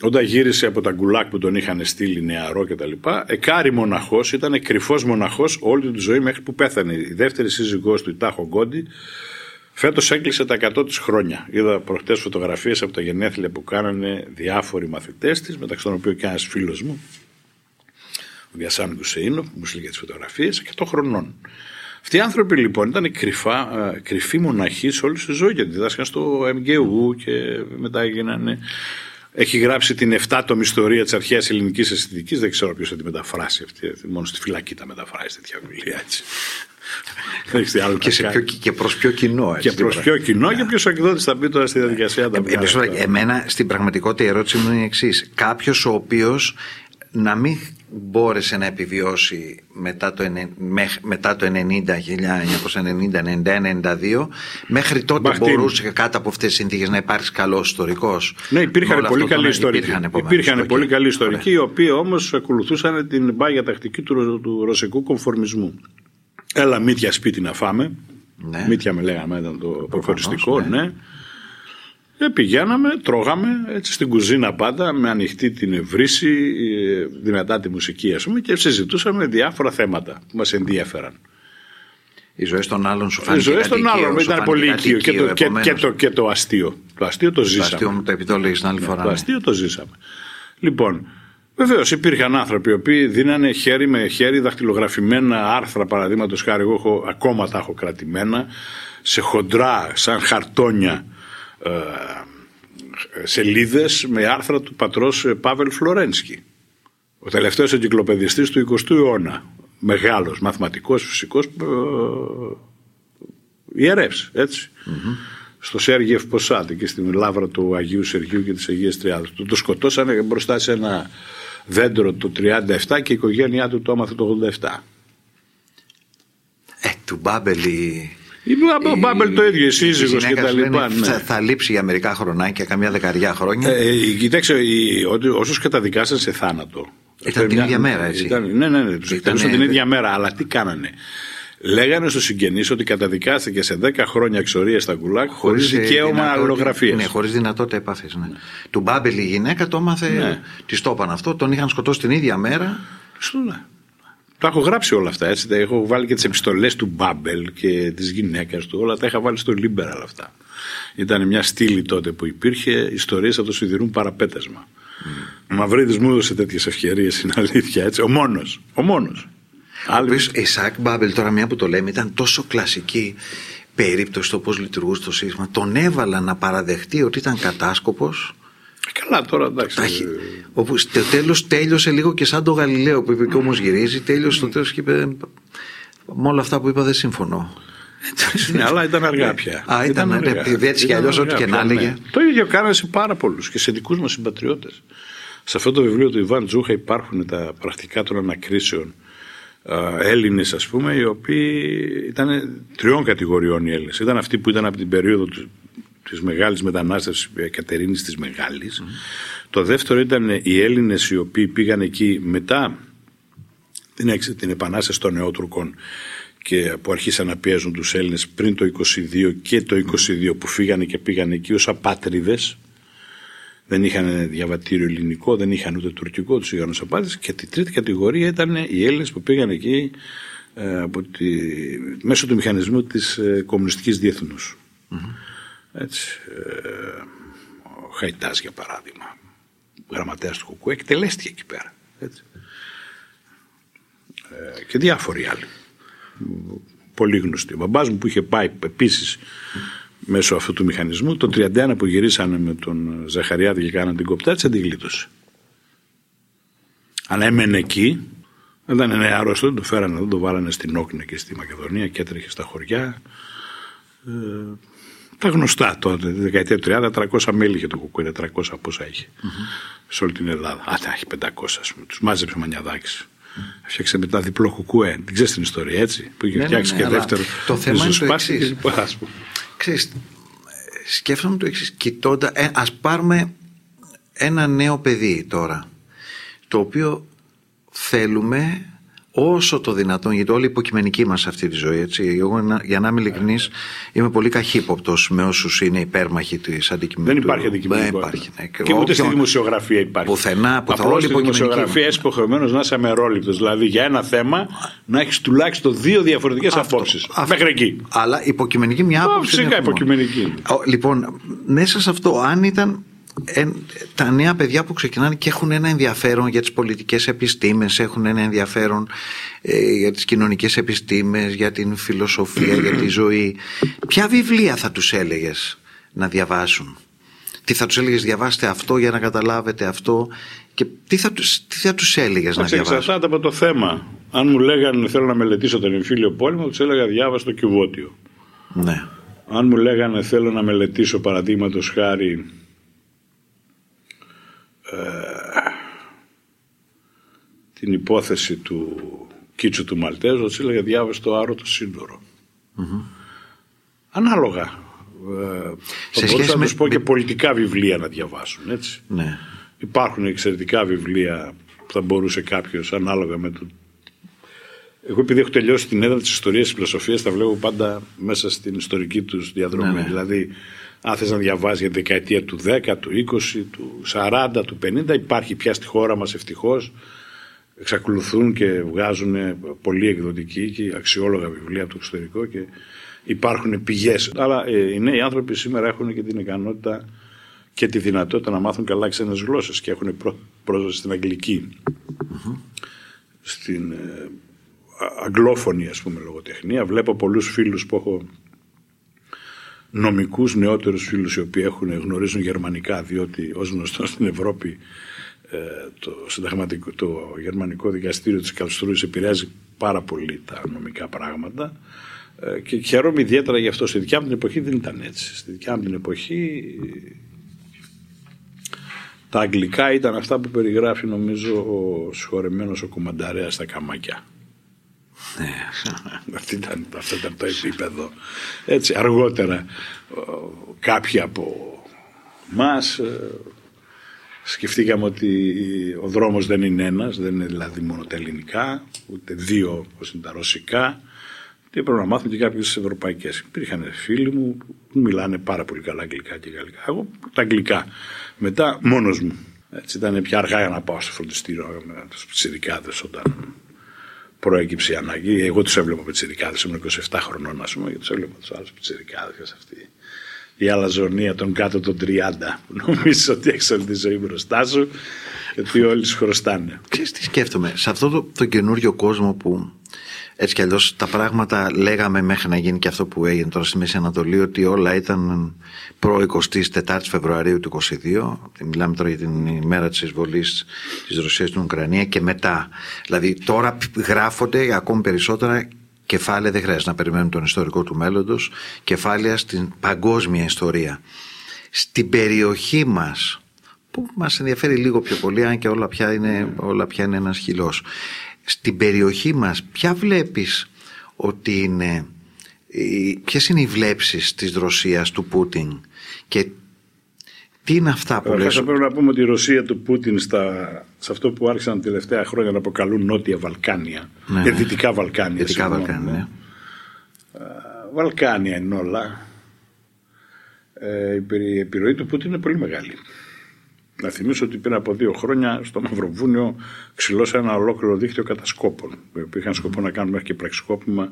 όταν γύρισε από τα γκουλάκ που τον είχαν στείλει νεαρό κτλ. Εκάρι μοναχός, ήταν κρυφός μοναχός όλη του τη ζωή μέχρι που πέθανε. Η δεύτερη σύζυγός του, η Τάχο Γκόντι, φέτος έκλεισε τα 100 της χρόνια. Είδα προχτές φωτογραφίες από τα γενέθλια που κάνανε διάφοροι μαθητές της, μεταξύ των οποίων και ένας φίλος μου, ο Διασάν Γκουσεϊνο, που μου στείλε τις φωτογραφίες, 100 χρονών. Αυτοί οι άνθρωποι λοιπόν ήταν κρυφά, ε, κρυφοί μοναχοί σε όλη τη ζωή γιατί διδάσκαν στο MGU και μετά έγιναν. Έχει γράψει την 7τομη ιστορία της αρχαίας ελληνικής αισθητικής. Δεν ξέρω ποιος θα τη μεταφράσει αυτή. Μόνο στη φυλακή τα μεταφράσει τέτοια βιβλία έτσι. Δεν έχει τι άλλο Και, να σε κάνει. ποιο, και προς ποιο κοινό. έτσι, Και προς τίποτα. ποιο κοινό και ποιος εκδότης θα μπει τώρα στη διαδικασία να τα Ε, βγάλει ε, αυτά. εμένα στην πραγματικότητα η ερώτηση μου είναι η εξής. Κάποιος ο οποίος να μην μπόρεσε να επιβιώσει μετά το, ενε- μέχ- μετά το 90, 1990, 91, 92, μέχρι τότε Μπαχτίν. μπορούσε κάτω από αυτές τις συνθήκες να υπάρξει καλό ιστορικός. Ναι, υπήρχαν πολύ καλοί ιστορικοί. Υπήρχαν, επομένως, Υπήρχαν οκ. πολύ καλοί ιστορικοί, Ωραία. οι οποίοι όμως ακολουθούσαν την πάγια τακτική του, του ρωσικού κομφορμισμού. Έλα, Μίτια, σπίτι να φάμε. Ναι. Μίτια με λέγανε, ήταν το υποκοριστικό, ναι. ναι. Και πηγαίναμε, τρώγαμε έτσι στην κουζίνα πάντα με ανοιχτή την βρύση, ε, δυνατά τη μουσική ας πούμε και συζητούσαμε διάφορα θέματα που μας ενδιέφεραν. Οι ζωές των άλλων σου Οι φάνηκε. ζωές των κάτι άλλων οικείο, σου ήταν φάνηκε πολύ κάτι οικείο και, το, οικείο, και, επομένως. και, το, και το αστείο. Το αστείο το Το ζήσαμε. αστείο μου το επιτόλεγες την άλλη φορά. Το ναι. αστείο το ζήσαμε. Λοιπόν, βεβαίως υπήρχαν άνθρωποι οι οποίοι δίνανε χέρι με χέρι δαχτυλογραφημένα άρθρα. Παραδείγματος χάρη, εγώ έχω, ακόμα τα έχω κρατημένα σε χοντρά, σαν χαρτόνια ε, σελίδες με άρθρα του πατρός ε, Πάβελ Φλωρένσκι. Ο τελευταίος εγκυκλοπαιδιστής του 20ου αιώνα. Μεγάλος, μαθηματικός, φυσικός, ε, ιερεύς, έτσι. Στο Σέργιεφ Ποσάτη και στην λάβρα του Αγίου Σεργίου και της Αγίας Τριάδας. Του το σκοτώσανε μπροστά σε ένα δέντρο το 37 και η οικογένειά του το έμαθε το 87. Ε, του Μπάμπελη. Η Μπα- Μπάμπελ το ίδιο, η σύζυγος και τα λοιπά. Θα, Ναι. θα λείψει για μερικά χρονάκια, καμιά δεκαριά χρόνια. Ε, ε, κοιτάξτε, οι- ότι όσους καταδικάσαν σε θάνατο. Ήταν την ίδια μέρα, έτσι. Ήταν, ναι, ναι, ναι, τους Ήτανε- εκτελούσαν την ίδια μέρα. Αλλά τι κάνανε. Λέγανε στους συγγενείς ότι καταδικάστηκε σε 10 χρόνια εξορίας στα γκουλάκ χωρίς δικαίωμα αλληλογραφία. Ναι, χωρίς δυνατότητα επαφής. Ναι. Του Μπάμπελ η γυναίκα το έμαθε, ναι. τη το είπαν αυτό, τον είχαν σκοτώσει την ίδια μέρα. Στο ναι. Τα έχω γράψει όλα αυτά. Έτσι. Τα έχω βάλει και τις επιστολές του Μπάμπελ και της γυναίκας του. Όλα τα είχα βάλει στο Liberal αυτά. Ήταν μια στήλη τότε που υπήρχε ιστορίες από το σιδηρούν παραπέτασμα. Mm. Ο Μαυρίδης μου έδωσε τέτοιες ευκαιρίες, είναι αλήθεια. Έτσι. Ο μόνος. Ο μόνος. Άλλο. Η Σάκ Μπάμπελ, τώρα μια που το λέμε, ήταν τόσο κλασική περίπτωση το πώς λειτουργούσε το σύστημα. Τον έβαλα να παραδεχτεί ότι ήταν κατάσκοπος. Ε, καλά, τώρα εντάξει. Όπου στο τέλος τέλειωσε λίγο και σαν το Γαλιλαίο που είπε και όμως γυρίζει. Τέλειωσε στο τέλος και είπε. Με όλα αυτά που είπα δεν συμφωνώ. Εντάξει, ναι, αλλά ήταν αργά πια. Α, ήταν, ήταν αργά. Έτσι κι αλλιώς, ό,τι και να έλεγε. Ναι. Το ίδιο κάνανε σε πάρα πολλούς και σε δικούς μας συμπατριώτες. Σε αυτό το βιβλίο του Ιβάν Τζούχα υπάρχουν τα πρακτικά των ανακρίσεων Έλληνες, ας πούμε, οι οποίοι ήταν τριών κατηγοριών οι Έλληνες. Ήταν αυτοί που ήταν από την περίοδο της μεγάλης μετανάστευσης Κατερίνη της Μεγάλης. Το δεύτερο ήταν οι Έλληνες οι οποίοι πήγαν εκεί μετά την, την επανάσταση των νεότουρκων και που αρχίσαν να πιέζουν τους Έλληνες πριν το 22 και το 22 που φύγανε και πήγαν εκεί ως απάτριδες δεν είχαν διαβατήριο ελληνικό, δεν είχαν ούτε τουρκικό, τους είχαν ω απάντηση. Και τη τρίτη κατηγορία ήταν οι Έλληνες που πήγαν εκεί ε, από τη, μέσω του μηχανισμού της ε, κομμουνιστικής διεθνούς. Έτσι. Ε, ο Χαϊτάς, για παράδειγμα, γραμματέας του Κουκουέ, εκτελέστηκε εκεί πέρα. Έτσι. Ε, και διάφοροι άλλοι. Πολύ γνωστοί. Ο μπαμπάς μου που είχε πάει επίσης μέσω αυτού του μηχανισμού. Το 31 που γυρίσανε με τον Ζαχαριάδη και κάναν την κοπτά, τη αντιγλίτωσε. Αλλά έμενε εκεί, ήταν ένα άρρωστο, το φέρανε εδώ, το βάλανε στην Όκνα και στη Μακεδονία και έτρεχε στα χωριά. Ε, τα γνωστά τότε, τη δεκαετία του 30, 300 μέλη είχε το κουκουέ, 400 πόσα είχε mm-hmm. σε όλη την Ελλάδα. Α, τα έχει 500 ας πούμε, τους μάζεψε Μανιαδάκης. Mm. Έφτιαξε μετά διπλό κουκουέ. Δεν ξέρεις την ιστορία έτσι. Που είχε ναι, φτιάξει ναι, ναι, και δεύτερο. Το θέμα είναι το εξής. Ξέρεις, σκέφτομαι το εξής, κοιτώντα, ε, ας πάρουμε ένα νέο παιδί τώρα, το οποίο θέλουμε όσο το δυνατόν, γιατί όλοι υποκειμενικοί μας αυτή τη ζωή. Έτσι. Εγώ, για να είμαι ειλικρινής, είμαι πολύ καχύποπτος με όσους είναι υπέρμαχοι της αντικειμενικότητα. Δεν υπάρχει αντικειμενικότητα. Δεν υπάρχει. Ναι. Και ούτε στη δημοσιογραφία υπάρχει. Πουθενά, που Απλώς στη δημοσιογραφία είσαι υποχρεωμένο να είσαι αμερόληπτος. Δηλαδή για ένα θέμα να έχεις τουλάχιστον δύο διαφορετικές απόψεις. Μέχρι εκεί. Αλλά υποκειμενική μια άποψη. Φυσικά υποκειμενική. Λοιπόν, μέσα σε αυτό, αν ήταν τα νέα παιδιά που ξεκινάνε και έχουν ένα ενδιαφέρον για τις πολιτικές επιστήμες, έχουν ένα ενδιαφέρον ε, για τις κοινωνικές επιστήμες, για την φιλοσοφία, για τη ζωή. Ποια βιβλία θα τους έλεγες να διαβάσουν; Τι θα τους έλεγες διαβάστε αυτό για να καταλάβετε αυτό και τι θα τους, τι θα τους έλεγες να διαβάσουν; Εξαρτάται από το θέμα. Αν μου λέγανε θέλω να μελετήσω τον εμφύλιο πόλεμο, τους έλεγα διάβαστο το κυβότιο. Ναι. Αν μου λέγανε θέλω να μελετήσω παραδείγματος χάρη ε, την υπόθεση του Κίτσου του Μαλτέζου, ότι έλεγε διάβασε το άρο το σύντορο. Ανάλογα. Ε, θα μπορούσα να τους πω και πολιτικά βιβλία να διαβάσουν. Έτσι. Ναι. Υπάρχουν εξαιρετικά βιβλία που θα μπορούσε κάποιος ανάλογα με το. Εγώ επειδή έχω τελειώσει την έδρα της ιστορίας της φιλοσοφίας, τα βλέπω πάντα μέσα στην ιστορική τους διαδρομή. Ναι, ναι. Δηλαδή, αν θες να διαβάσεις για τη δεκαετία του 10, του 20, του 40, του 50, υπάρχει πια στη χώρα μας ευτυχώς. Εξακολουθούν και βγάζουν πολύ εκδοτικοί και αξιόλογα βιβλία από το εξωτερικό και υπάρχουν πηγές. Αλλά ε, οι νέοι άνθρωποι σήμερα έχουν και την ικανότητα και τη δυνατότητα να μάθουν καλά ξένες γλώσσες και έχουν πρόσβαση στην αγγλική. Στην ε, αγγλόφωνη ας πούμε λογοτεχνία. Βλέπω πολλούς φίλους που έχω νομικούς νεότερους φίλους οι οποίοι έχουν, γνωρίζουν γερμανικά διότι ως γνωστό στην Ευρώπη ε, το, συνταγματικό, το γερμανικό δικαστήριο της Καλστρούης επηρεάζει πάρα πολύ τα νομικά πράγματα ε, και χαίρομαι ιδιαίτερα γι' αυτό. Στη δικιά μου την εποχή δεν ήταν έτσι. Στη δικιά μου την εποχή τα αγγλικά ήταν αυτά που περιγράφει νομίζω ο συγχωρεμένος ο Κομμανταρέας στα Καμάκια. Ναι. Αυτό ήταν, αυτό ήταν το επίπεδο. Έτσι, αργότερα κάποιοι από μας ε, σκεφτήκαμε ότι ο δρόμος δεν είναι ένας, δεν είναι δηλαδή μόνο τα ελληνικά, ούτε δύο όπως είναι τα ρωσικά, και πρέπει να μάθουμε και κάποιες ευρωπαϊκές. Υπήρχαν φίλοι μου που μιλάνε πάρα πολύ καλά αγγλικά και γαλλικά. Εγώ τα αγγλικά. Μετά μόνος μου. Έτσι ήταν πια αργά για να πάω στο φροντιστήριο με του πιτσιρικάδε όταν προέκυψε η ανάγκη. Εγώ τους έβλεπα πιτσιρικάδες, ήμουν 27 χρονών, ας πούμε, και τους έβλεπα τους άλλους πιτσιρικάδες αυτή. Η αλαζονία των κάτω των 30, που νομίζει ότι έχεις όλη τη ζωή μπροστά σου και ότι όλοι σου χρωστάνε. Ξέρεις τι σκέφτομαι, σε αυτό το, το καινούριο κόσμο που έτσι κι αλλιώς τα πράγματα λέγαμε μέχρι να γίνει και αυτό που έγινε τώρα στη Μέση Ανατολή ότι όλα ήταν προ 24 Φεβρουαρίου του 2022. Μιλάμε τώρα για την ημέρα της εισβολής της Ρωσίας στην Ουκρανία και μετά. Δηλαδή τώρα γράφονται ακόμη περισσότερα κεφάλαια, δεν χρειάζεται να περιμένουμε τον ιστορικό του μέλλοντος, κεφάλαια στην παγκόσμια ιστορία. Στην περιοχή μας που μας ενδιαφέρει λίγο πιο πολύ αν και όλα πια είναι, όλα πια είναι ένας χυλός στην περιοχή μας ποια βλέπεις ότι είναι ποιες είναι οι βλέψεις της Ρωσίας του Πούτιν και τι είναι αυτά που λες; Θα πρέπει να πούμε ότι η Ρωσία του Πούτιν στα, σε αυτό που άρχισαν τα τελευταία χρόνια να αποκαλούν Νότια Βαλκάνια ναι, και Δυτικά Βαλκάνια. Δυτικά Βαλκάνια, ναι. Βαλκάνια είναι όλα. Ε, η επιρροή του Πούτιν είναι πολύ μεγάλη. Να θυμίσω ότι πριν από δύο χρόνια στο Μαυροβούνιο ξυλώσα ένα ολόκληρο δίκτυο κατασκόπων που είχαν σκοπό να κάνουν μέχρι και πραξικόπημα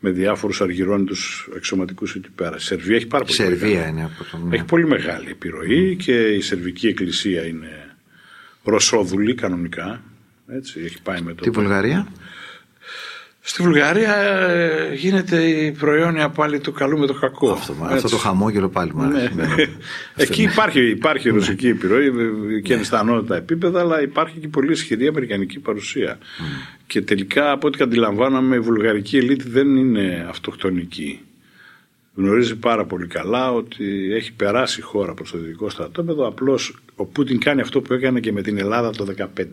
με διάφορους αργυρώνητου εξωματικούς εκεί πέρα. Η Σερβία έχει πάρα πολύ Σερβία μεγάλη. είναι από τον... Έχει πολύ μεγάλη επιρροή και η Σερβική Εκκλησία είναι ρωσόδουλη κανονικά. Έτσι, έχει πάει με το... Τη Βουλγαρία; Στη Βουλγαρία ε, γίνεται η προϊόνια πάλι του καλού με το κακό. Αυτό, αυτό το χαμόγελο πάλι μου ναι. ναι. Εκεί υπάρχει, υπάρχει ρωσική ναι. επιρροή και ναι. στα τα επίπεδα, αλλά υπάρχει και πολύ ισχυρή αμερικανική παρουσία. Και τελικά, από ό,τι αντιλαμβάνομαι, η βουλγαρική ελίτ δεν είναι αυτοκτονική. Γνωρίζει πάρα πολύ καλά ότι έχει περάσει η χώρα προς το δυτικό στρατόπεδο. Απλώς ο Πούτιν κάνει αυτό που έκανε και με την Ελλάδα το 2015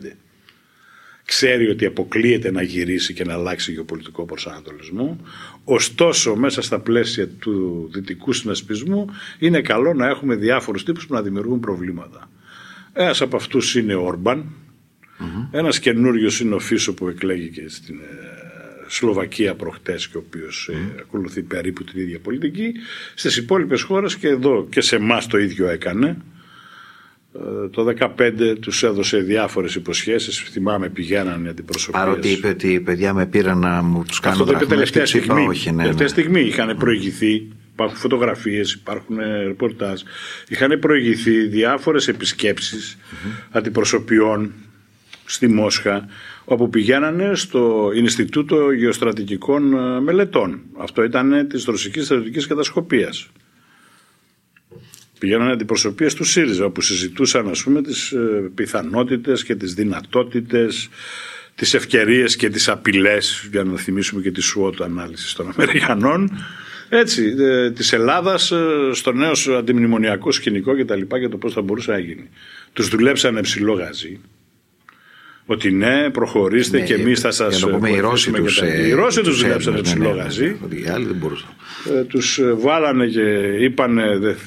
ξέρει ότι αποκλείεται να γυρίσει και να αλλάξει γεωπολιτικό προσανατολισμό. Ωστόσο, μέσα στα πλαίσια του δυτικού συνασπισμού είναι καλό να έχουμε διάφορους τύπους που να δημιουργούν προβλήματα. Ένας από αυτούς είναι ο Όρμπαν, mm-hmm. ένας καινούριος είναι ο Φίσο που εκλέγηκε στην ε, Σλοβακία προχτές και ο οποίος ε, ακολουθεί περίπου την ίδια πολιτική. Στις υπόλοιπες χώρες και εδώ και σε εμάς το ίδιο έκανε. Ε, το 2015 τους έδωσε διάφορες υποσχέσεις. Θυμάμαι πηγαίναν οι αντιπροσωπείες. Παρότι είπε ότι οι παιδιά με πήραν να μου τους κάνουν αυτό το είπε τελευταία στιγμή, όχι, ναι, τελευταία ναι. στιγμή είχαν προηγηθεί υπάρχουν φωτογραφίες, υπάρχουν ρεπορτάζ. Είχαν προηγηθεί διάφορες επισκέψεις mm-hmm. αντιπροσωπιών στη Μόσχα όπου πηγαίνανε στο Ινστιτούτο Γεωστρατηγικών ε, Μελετών. Αυτό ήταν της Ρωσικής Στρατιωτικής Κατασκοπίας πηγαίνανε αντιπροσωπείες του ΣΥΡΙΖΑ που συζητούσαν ας πούμε τις ε, πιθανότητες και τις δυνατότητες τις ευκαιρίες και τις απειλές για να θυμίσουμε και τη SWOT ανάλυσης των Αμερικανών έτσι, ε, της Ελλάδας ε, στο νέο αντιμνημονιακό σκηνικό και τα λοιπά για το πώς θα μπορούσε να γίνει. Τους δουλέψανε ψηλό γαζί ότι ναι, προχωρήστε ναι, και εμείς θα σας. Για να πούμε, οι Ρώσοι τους οι Ρώσοι τους δουλέψανε ψηλό γαζί. Οι άλλοι δεν μπορούσαν. Ε, τους ε, βάλανε και είπαν,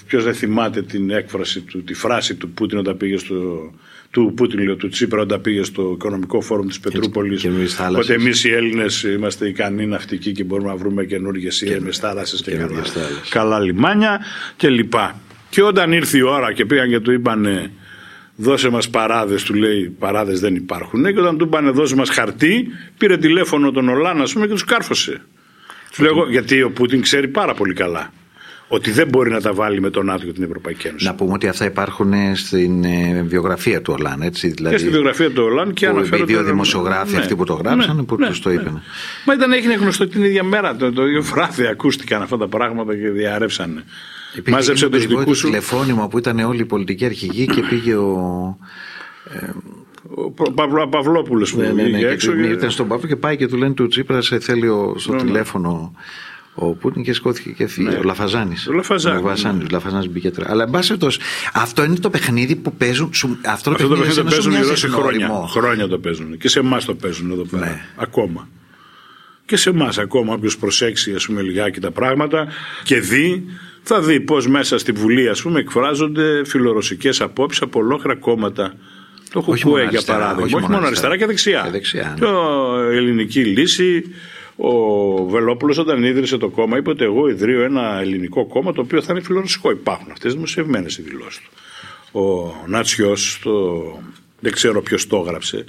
ποιος δεν θυμάται την έκφραση του, τη φράση του Πούτιν όταν πήγε στο. Του Πούτιν, λέω, του Τσίπρα, όταν πήγε στο Οικονομικό Φόρουμ της Πετρούπολης. Ότι εμείς οι Έλληνες είμαστε ικανοί ναυτικοί και μπορούμε να βρούμε καινούργιες ήρεμες θάλασσες και, και καλά, καλά λιμάνια κλπ. Και, και όταν ήρθε η ώρα και πήγαν και του είπαν δώσε μας παράδες, του λέει παράδες δεν υπάρχουν και όταν του είπανε δώσε μας χαρτί πήρε τηλέφωνο τον Ολάν ας πούμε και τους κάρφωσε. Του λέω γιατί ο Πούτιν ξέρει πάρα πολύ καλά ότι δεν μπορεί να τα βάλει με τον ΝΑΤΟ και την Ευρωπαϊκή Ένωση. Να πούμε ότι αυτά υπάρχουν στην ε, βιογραφία του Ολάν. Έτσι, δηλαδή, και στη βιογραφία του Ολάν και αναφέρονται. Οι δύο δημοσιογράφοι ναι, αυτοί που το γράψαν ναι, που ναι, τους το είπαν. Ναι. Μα ήταν, έγινε γνωστό την ίδια μέρα, το, το ίδιο βράδυ ακούστηκαν αυτά τα πράγματα και διαρρεύσανε. Μάζεψε τους δικούς σου. τηλεφώνημα που ήταν όλοι οι πολιτικοί αρχηγοί και πήγε ο. Ε, ο Παυλο, Παυλόπουλος που ναι, ναι, ναι, έξω. Και... Ήταν στον Παύλο και πάει και του λένε του Τσίπρα σε θέλει στο ναι, τηλέφωνο ο Πούτιν και σκόθηκε και έφυγε. Ναι. Ο Λαφαζάνης. Ο Λαφαζάνη. Ο Λαφαζάνης μπήκε τώρα. Αλλά εν πάση αυτό είναι το παιχνίδι που παίζουν. Αυτό, αυτό το παιχνίδι το παίζουν οι Ρώσοι χρόνια. Χρόνια το παίζουν. Και σε εμάς το παίζουν εδώ πέρα. Ναι. Ακόμα. Και σε εμάς ακόμα. Όποιος προσέξει ας πούμε, λιγάκι τα πράγματα και δει θα δει πώς μέσα στη Βουλή ας πούμε εκφράζονται φιλορωσικές απόψεις από ολόκληρα κόμματα. Το Χουκουέ για παράδειγμα. Όχι, μόνο αριστερά και δεξιά. Και δεξιά ναι. ελληνική λύση, Ο Βελόπουλος, όταν ίδρυσε το κόμμα, είπε ότι εγώ ιδρύω ένα ελληνικό κόμμα το οποίο θα είναι φιλορωσικό. Υπάρχουν αυτές δημοσιευμένες οι δηλώσεις του. Ο Νάτσιος, το... δεν ξέρω ποιος το έγραψε,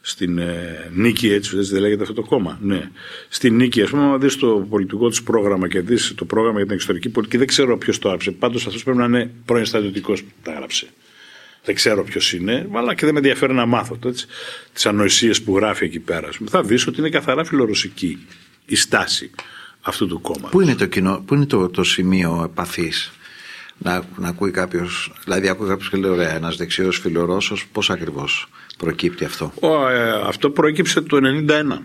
στην ε, νίκη, έτσι, έτσι δεν λέγεται αυτό το κόμμα. Ναι. Στην νίκη, ας πούμε, αν δεις το πολιτικό τους πρόγραμμα και δεις το πρόγραμμα για την εξωτερική πολιτική, δεν ξέρω ποιος το έγραψε. Πάντως αυτός πρέπει να είναι πρώην στρατιωτικός που τα έγραψε. Δεν ξέρω ποιος είναι, αλλά και δεν με ενδιαφέρει να μάθω τις ανοησίες που γράφει εκεί πέρα. Θα δεις ότι είναι καθαρά φιλορωσική η στάση αυτού του κόμματος. Πού είναι το, κοινό, πού είναι το, το σημείο επαφής; Να, να ακούει κάποιος, δηλαδή ακούει κάποιος και λέει: Ωραία, ένας δεξιός φιλορώσος, πώς ακριβώς προκύπτει αυτό; Ο, ε, αυτό προέκυψε το 1991.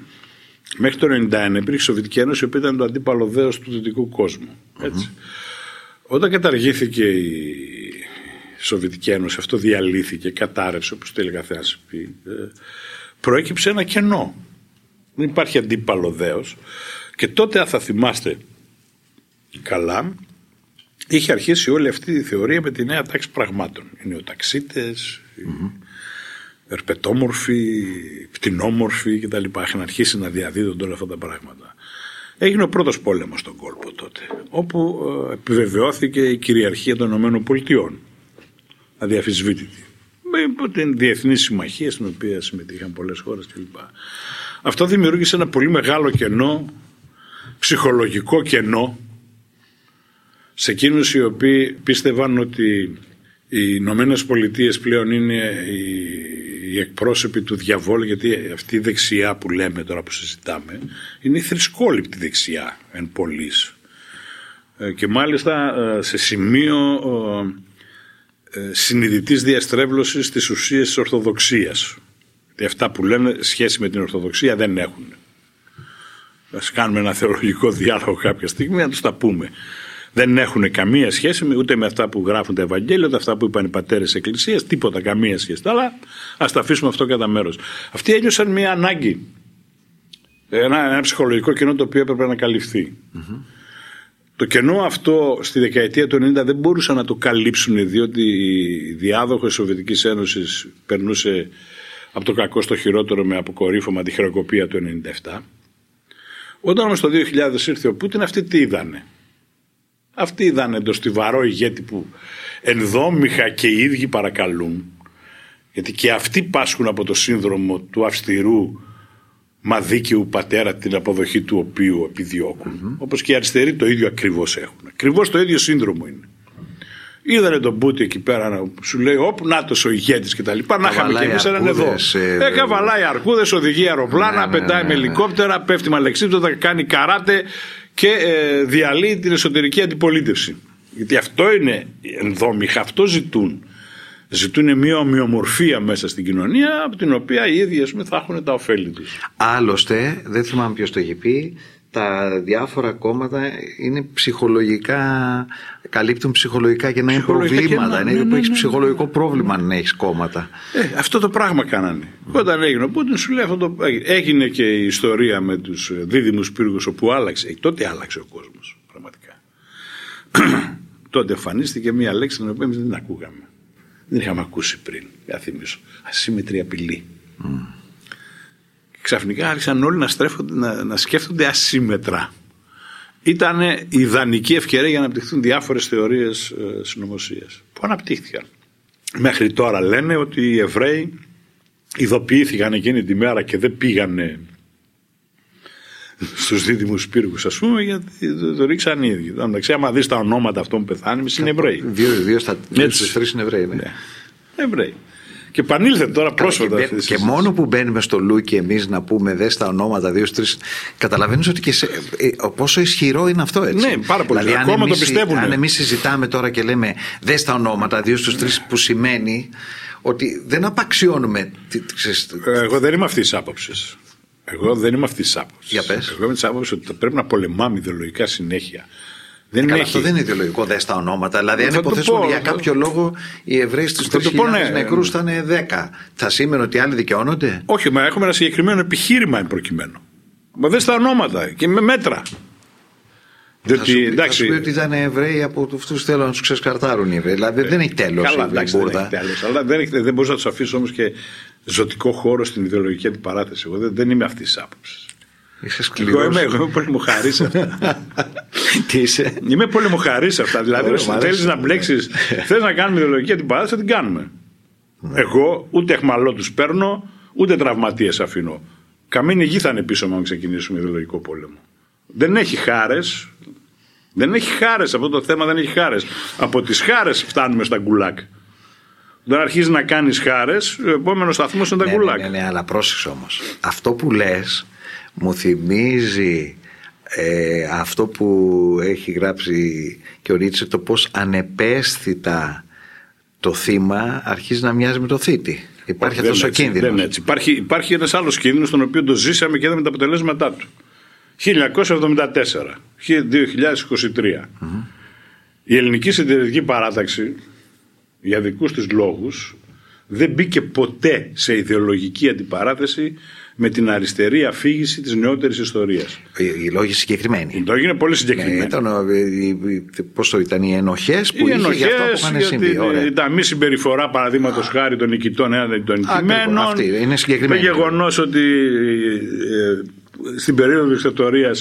Μέχρι το 1991 υπήρχε η Σοβιετική Ένωση, η οποία ήταν το αντίπαλο δέος του δυτικού κόσμου. Όταν καταργήθηκε η Σοβιετική Ένωση, αυτό διαλύθηκε, κατάρρευσε, όπως θέλει καθένα πει, ε, προέκυψε ένα κενό. Δεν υπάρχει αντίπαλο δέος. Και τότε, αν θα θυμάστε καλά, είχε αρχίσει όλη αυτή η θεωρία με τη νέα τάξη πραγμάτων. Οι νεοταξίτες, mm-hmm. Οι ερπετόμορφοι, πτηνόμορφοι κτλ. Είχαν αρχίσει να διαδίδονται όλα αυτά τα πράγματα. Έγινε ο πρώτος πόλεμος στον κόλπο τότε, όπου ε, επιβεβαιώθηκε η κυριαρχία των ΗΠΑ, αδιαφυσβήτητη. Με την Διεθνή Συμμαχία, στην οποία συμμετείχαν πολλές χώρες κλπ. Αυτό δημιούργησε ένα πολύ μεγάλο κενό, ψυχολογικό κενό, σε εκείνους οι οποίοι πίστευαν ότι οι Ηνωμένες Πολιτείες πλέον είναι οι, οι εκπρόσωποι του διαβόλου, γιατί αυτή η δεξιά που λέμε τώρα που συζητάμε, είναι η θρησκόληπτη δεξιά εν πολλής. Ε, και μάλιστα ε, σε σημείο ε, συνειδητής διαστρέβλωσης της ουσίας της Ορθοδοξίας. Γιατί αυτά που λένε σχέση με την Ορθοδοξία δεν έχουν. Ας κάνουμε ένα θεολογικό διάλογο κάποια στιγμή να τους τα πούμε δεν έχουν καμία σχέση ούτε με αυτά που γράφουν τα Ευαγγέλια, ούτε αυτά που είπαν οι πατέρες της Εκκλησίας, τίποτα, καμία σχέση. Αλλά ας τα αφήσουμε αυτό κατά μέρος. Αυτοί ένιωσαν μια ανάγκη. Ένα, ένα ψυχολογικό κενό το οποίο έπρεπε να καλυφθει Το κενό αυτό στη δεκαετία του 90 δεν μπορούσαν να το καλύψουν διότι η διάδοχος της Σοβιετικής Ένωσης περνούσε από το κακό στο χειρότερο με αποκορύφωμα τη χειροκοπία του 97. Όταν όμως το 2000 ήρθε ο Πούτιν αυτοί τι είδανε; Αυτοί είδαν το στιβαρό ηγέτη που ενδόμηχα και οι ίδιοι παρακαλούν γιατί και αυτοί πάσχουν από το σύνδρομο του αυστηρού μα δίκαιου πατέρα την αποδοχή του οποίου επιδιώκουν. Mm-hmm. Όπως και οι αριστεροί το ίδιο ακριβώς έχουν. Ακριβώς το ίδιο σύνδρομο είναι. Είδανε τον Μπούτι εκεί πέρα να σου λέει: Όπου να το ο ηγέτης και τα λοιπά. Να είχαμε και εμείς έναν εδώ. Ε, ε, καβαλάει αρκούδες, οδηγεί αεροπλάνα, ναι, ναι, πετάει ναι, με ναι. ελικόπτερα, πέφτει με αλεξίπτωτα, κάνει καράτε και ε, διαλύει την εσωτερική αντιπολίτευση. Γιατί αυτό είναι ενδόμηχα, αυτό ζητούν. Ζητούν μια ομοιομορφία μέσα στην κοινωνία από την οποία οι ίδιοι θα έχουν τα ωφέλη τους. Άλλωστε, δεν θυμάμαι ποιος το έχει πει, τα διάφορα κόμματα είναι ψυχολογικά, καλύπτουν ψυχολογικά και να είναι προβλήματα. είναι ναι, ναι, έχει ναι, ψυχολογικό πρόβλημα αν έχεις κόμματα. Ε, αυτό το πράγμα κάνανε. Όταν έγινε ο Πούτιν, σου λέει αυτό το. Έγινε και η ιστορία με τους δίδυμους πύργους όπου άλλαξε. Ε, τότε άλλαξε ο κόσμος. Πραγματικά. τότε εμφανίστηκε μια λέξη την οποία εμείς δεν ακούγαμε. Δεν είχαμε ακούσει πριν. Για θυμίσω. Ασύμετρη απειλή. Mm ξαφνικά άρχισαν όλοι να, στρέφονται, να, να σκέφτονται ασύμετρα. Ήταν η ιδανική ευκαιρία για να αναπτυχθούν διάφορες θεωρίες ε, συνωμοσίας που αναπτύχθηκαν. Μέχρι τώρα λένε ότι οι Εβραίοι ειδοποιήθηκαν εκείνη τη μέρα και δεν πήγανε στους δίδυμους πύργους ας πούμε γιατί το, το ρίξαν οι ίδιοι. Εντάξει, άμα δεις τα ονόματα αυτών που πεθάνει, είναι Εβραίοι. Δύο, δύο στα τρεις είναι Εβραίοι. Ναι. ναι. Εβραίοι. Και επανήλθε τώρα πρόσφατα. Και, και μόνο που μπαίνουμε στο Λούκι εμείς να πούμε δες τα ονόματα δύο-τρεις, καταλαβαίνεις ότι και σε, ε, πόσο ισχυρό είναι αυτό έτσι. Ναι, πάρα πολύ. Δηλαδή, Ακόμα το πιστεύουν. Αν εμείς συζητάμε τώρα και λέμε δες τα ονόματα δύο στους τρεις, που σημαίνει ότι δεν απαξιώνουμε. Εγώ δεν είμαι αυτής της άποψης. Εγώ δεν είμαι αυτής της άποψης. Για πες. Εγώ είμαι της άποψης ότι πρέπει να πολεμάμε ιδεολογικά συνέχεια. Δεν Καλά, έχει... Αυτό δεν είναι ιδεολογικό, δε στα ονόματα. Δηλαδή, αν υποθέσουμε για κάποιο λόγο οι Εβραίοι στου 3.000 ναι. νεκρούς θα είναι 10, θα σήμαινε ότι άλλοι δικαιώνονται; Όχι, μα έχουμε ένα συγκεκριμένο επιχείρημα εν προκειμένου. Μα δεν στα ονόματα και με μέτρα. Διότι, θα σου, εντάξει, θα σου πει ότι ήταν Εβραίοι από αυτούς θέλουν να τους ξεσκαρτάρουν οι Εβραίοι. Δηλαδή δεν έχει τέλος η εντάξει, Δεν έχει τέλος, αλλά δεν, δεν μπορεί να τους αφήσει όμως και ζωτικό χώρο στην ιδεολογική αντιπαράθεση. Εγώ δεν, δεν είμαι αυτής της άποψης. Είσαι Εγώ σκληρός. είμαι, εγώ είμαι πολεμοχαρή σε αυτά. Τι είσαι; Είμαι πολεμοχαρή σε αυτά. Δηλαδή, Ωραία, μ' αρέσει. θέλεις να μπλέξεις, θε να κάνουμε ιδεολογική αντιπαράθεση, θα την κάνουμε. Ναι. Εγώ ούτε εχμαλό τους παίρνω, ούτε τραυματίες αφήνω. Καμένη γη θα είναι πίσω μου αν ξεκινήσουμε ιδεολογικό πόλεμο. Δεν έχει χάρες. Δεν έχει χάρες. Αυτό το θέμα δεν έχει χάρες. Από τις χάρες φτάνουμε στα γκουλάκ. Όταν αρχίζει να κάνεις χάρες, ο επόμενος σταθμός είναι τα Ναι, γκουλάκ. ναι, ναι, ναι, αλλά πρόσεξε όμως. Αυτό που λες μου θυμίζει ε, αυτό που έχει γράψει και ο Ρίτσερ το πώς ανεπαίσθητα το θύμα αρχίζει να μοιάζει με το θήτη. Υπάρχει Δεν αυτός ο είναι έτσι, κίνδυνος. Δεν είναι έτσι. Υπάρχει, υπάρχει ένας άλλος κίνδυνος τον οποίο το ζήσαμε και είδαμε τα αποτελέσματά του. 1974, 2023. Η ελληνική συντηρητική παράταξη, για δικούς της λόγους, δεν μπήκε ποτέ σε ιδεολογική αντιπαράθεση με την αριστερή αφήγηση της νεότερης ιστορίας. Οι, οι λόγοι συγκεκριμένοι. Το έγινε πολύ Ναι, συγκεκριμένο. ήταν, ο- οι- οι- πώς το ήταν, οι ενοχές που Οι είχε για αυτό που ενοχές είχαν για συμβεί. την Ωραία. τα μη συμπεριφορά παραδείγματος χάρη των νικητών έναντι των νικημένων. αυτή, είναι συγκεκριμένη. Το γεγονός ότι ε, στην περίοδο της δικτατορία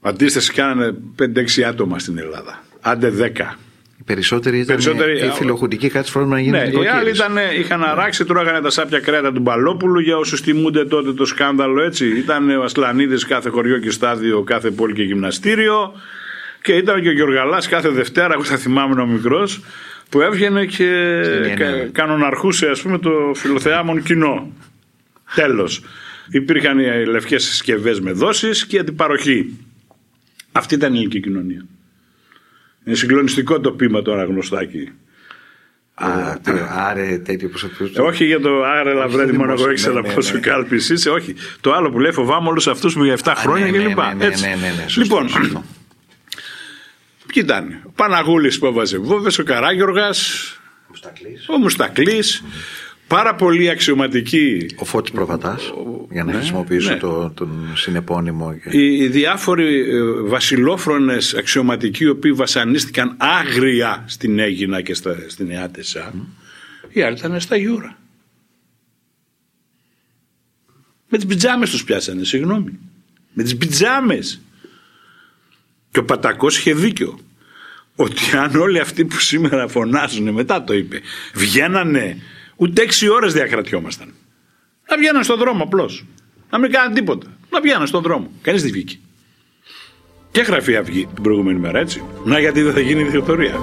αντίσταση κάνανε 5-6 άτομα στην Ελλάδα. Άντε 10. Οι περισσότεροι ήταν Περισσότεροι- οι φιλοχουντικοί κάτι φορά να γίνουν Ναι, οι νοικοκύρες. άλλοι ήταν, είχαν αράξει, τρώγανε τα σάπια κρέατα του Μπαλόπουλου για όσους θυμούνται τότε το σκάνδαλο έτσι. Ήταν ο Ασλανίδης κάθε χωριό και στάδιο, κάθε πόλη και γυμναστήριο. Και ήταν και ο Γιωργαλάς κάθε Δευτέρα, εγώ θα θυμάμαι ο μικρός, που έβγαινε και Στην κα, Γενέα. κανοναρχούσε ας πούμε το φιλοθεάμον κοινό. Τέλος. Υπήρχαν οι λευκές συσκευές με δόσεις και αντιπαροχή. Αυτή ήταν η ελληνική κοινωνία. Είναι συγκλονιστικό το πείμα το αναγνωστάκι. Α, τι- Άρε τέτοιο που σε Ε, όχι για το άρε λαβρέτη Όχι μόνο εγώ δημόσιο, ήξερα ναι, ναι, πόσο ναι. κάλπης είσαι. Όχι. Το άλλο που λέει φοβάμαι όλους αυτούς που για 7 χρόνια ναι, ναι, κλπ. ναι, ναι, Έτσι. ναι, ναι, ναι, σωστό, Λοιπόν, σωστό. ποιοι ήταν. Ο Παναγούλης που έβαζε βόβε, ο Καράγιοργας, ο Μουστακλής. Πάρα πολύ αξιωματικοί Ο Φώτης Προβατάς, για να χρησιμοποιήσω ναι. το, τον συνεπώνυμο. οι οι διάφοροι ε, βασιλόφρονες αξιωματικοί οι οποίοι βασανίστηκαν άγρια στην Αίγινα και στα, στην Εάτεσα οι άλλοι ήταν στα Γιούρα. Με τις πιτζάμες τους πιάσανε συγγνώμη. Με τις πιτζάμες. Και ο Πατακός είχε δίκιο. Ότι αν όλοι αυτοί που σήμερα φωνάζουν μετά το είπε βγαίνανε ούτε έξι ώρες διακρατιόμασταν να βγαίναν στον δρόμο απλώς. Να μην κάναν τίποτα. Να βγαίναν στον δρόμο. Κανείς δεν βγήκε. Και γραφή αυγή την προηγούμενη μέρα, έτσι. Να γιατί δεν θα γίνει η δικτατορία.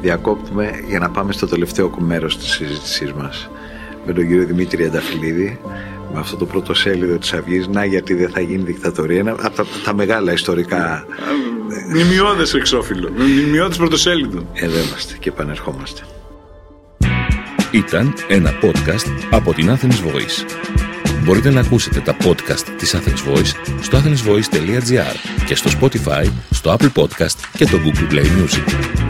Διακόπτουμε για να πάμε στο τελευταίο μέρος της συζήτησής μας με τον κύριο Δημήτρη Ανταφυλίδη με αυτό το πρωτοσέλιδο της Αυγής να γιατί δεν θα γίνει δικτατορία ένα από τα, τα μεγάλα ιστορικά Μνημειώδε εξώφυλλο. Μνημειώδε πρωτοσέλιδο. εδώ είμαστε και επανερχόμαστε Ήταν ένα podcast από την Athens Voice. Μπορείτε να ακούσετε τα podcast της Athens Voice στο athensvoice.gr και στο Spotify, στο Apple Podcast και το Google Play Music.